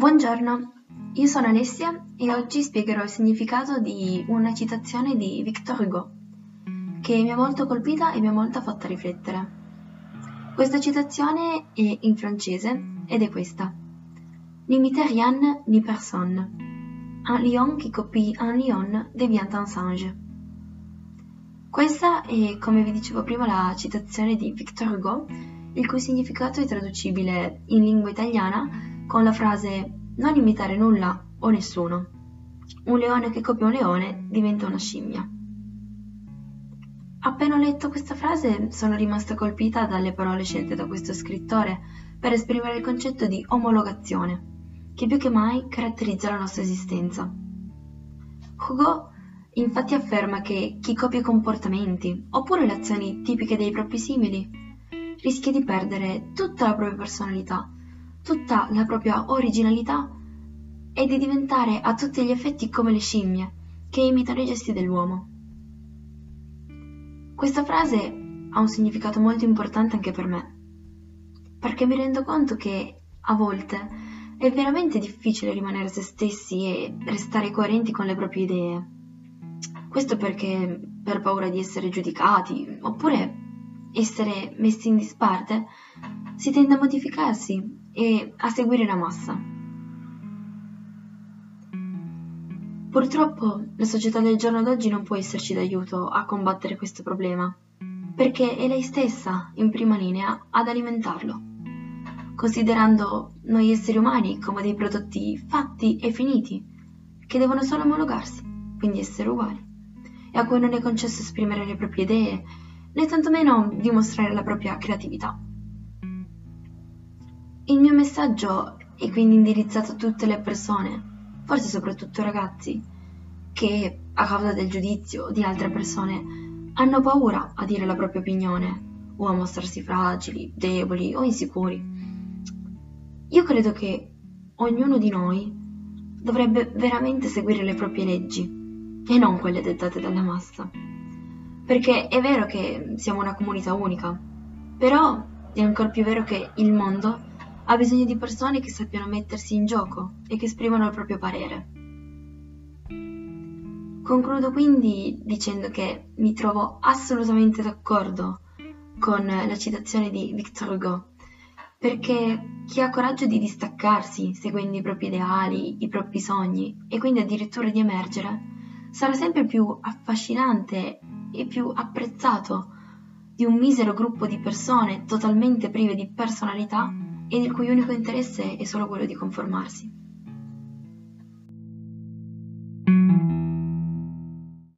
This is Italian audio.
Buongiorno, io sono Alessia e oggi spiegherò il significato di una citazione di Victor Hugo che mi ha molto colpita e mi ha molto fatta riflettere. Questa citazione è in francese ed è questa. N'imite rien ni personne. Un lion qui copie un lion devient un singe. Questa è, come vi dicevo prima, la citazione di Victor Hugo, il cui significato è traducibile in lingua italiana con la frase non imitare nulla o nessuno. Un leone che copia un leone diventa una scimmia. Appena ho letto questa frase sono rimasta colpita dalle parole scelte da questo scrittore per esprimere il concetto di omologazione, che più che mai caratterizza la nostra esistenza. Hugo infatti afferma che chi copia comportamenti oppure le azioni tipiche dei propri simili rischia di perdere tutta la propria personalità, tutta la propria originalità e di diventare a tutti gli effetti come le scimmie che imitano i gesti dell'uomo. Questa frase ha un significato molto importante anche per me, perché mi rendo conto che a volte è veramente difficile rimanere se stessi e restare coerenti con le proprie idee. Questo perché per paura di essere giudicati oppure essere messi in disparte si tende a modificarsi e a seguire la massa. Purtroppo la società del giorno d'oggi non può esserci d'aiuto a combattere questo problema, perché è lei stessa, in prima linea, ad alimentarlo, considerando noi esseri umani come dei prodotti fatti e finiti, che devono solo omologarsi, quindi essere uguali, e a cui non è concesso esprimere le proprie idee, né tantomeno dimostrare la propria creatività. Il mio messaggio è quindi indirizzato a tutte le persone forse soprattutto ragazzi, che a causa del giudizio di altre persone hanno paura a dire la propria opinione o a mostrarsi fragili, deboli o insicuri. Io credo che ognuno di noi dovrebbe veramente seguire le proprie leggi e non quelle dettate dalla massa. Perché è vero che siamo una comunità unica, però è ancora più vero che il mondo ha bisogno di persone che sappiano mettersi in gioco e che esprimano il proprio parere. Concludo quindi dicendo che mi trovo assolutamente d'accordo con la citazione di Victor Hugo, perché chi ha coraggio di distaccarsi seguendo i propri ideali, i propri sogni e quindi addirittura di emergere, sarà sempre più affascinante e più apprezzato di un misero gruppo di persone totalmente prive di personalità ed il cui unico interesse è solo quello di conformarsi.